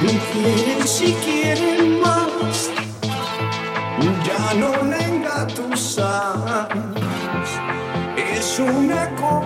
quieren si quieren más, ya no venga tus alas, es una cosa.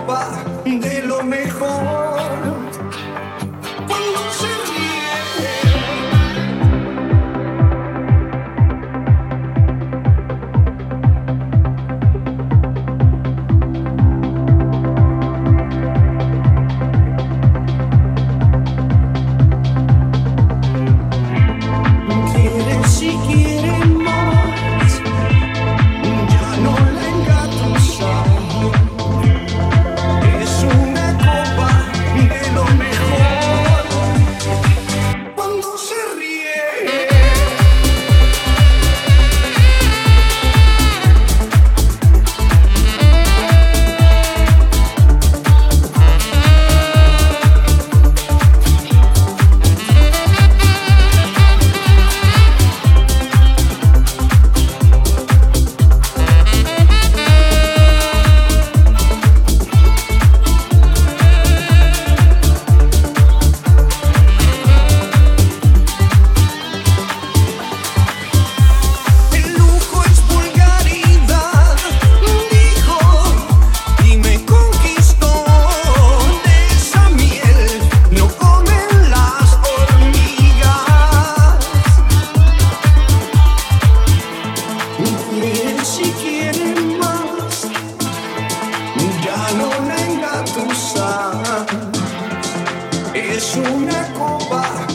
Es una cobarde.